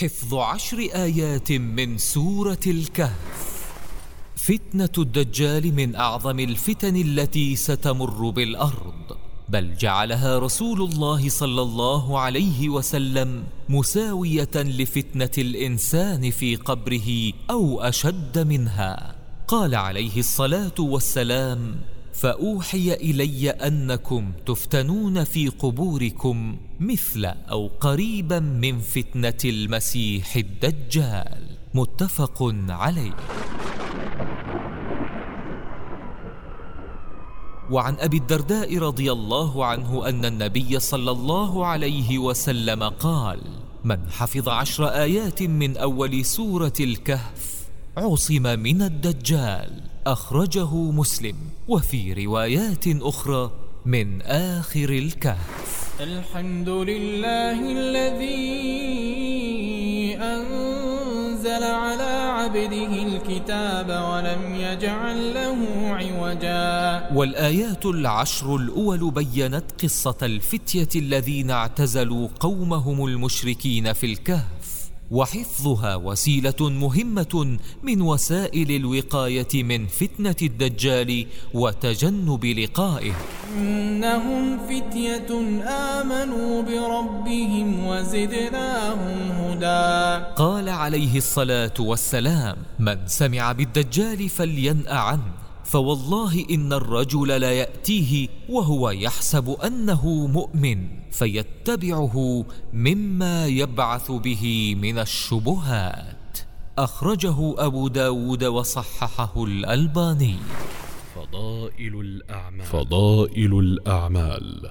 حفظ عشر آيات من سورة الكهف. فتنة الدجال من أعظم الفتن التي ستمر بالأرض بل جعلها رسول الله صلى الله عليه وسلم مساوية لفتنة الإنسان في قبره أو أشد منها. قال عليه الصلاة والسلام فأوحي إلي أنكم تفتنون في قبوركم مثل أو قريبا من فتنة المسيح الدجال. متفق عليه. وعن أبي الدرداء رضي الله عنه أن النبي صلى الله عليه وسلم قال من حفظ عشر آيات من أول سورة الكهف عصم من الدجال أخرجه مسلم وفي روايات أخرى من آخر الكهف. الحمد لله الذي أنزل على عبده الكتاب ولم يجعل له عوجا. والآيات العشر الأول بينت قصة الفتية الذين اعتزلوا قومهم المشركين في الكهف. وحفظها وسيلة مهمة من وسائل الوقاية من فتنة الدجال وتجنب لقائه. إنهم فتية آمنوا بربهم وزدناهم هدى. قال عليه الصلاة والسلام من سمع بالدجال فلينأ عنه. فوالله إن الرجل لا يأتيه وهو يحسب أنه مؤمن فيتبعه مما يبعث به من الشبهات. أخرجه أبو داود وصححه الألباني. فضائل الأعمال. فضائل الأعمال.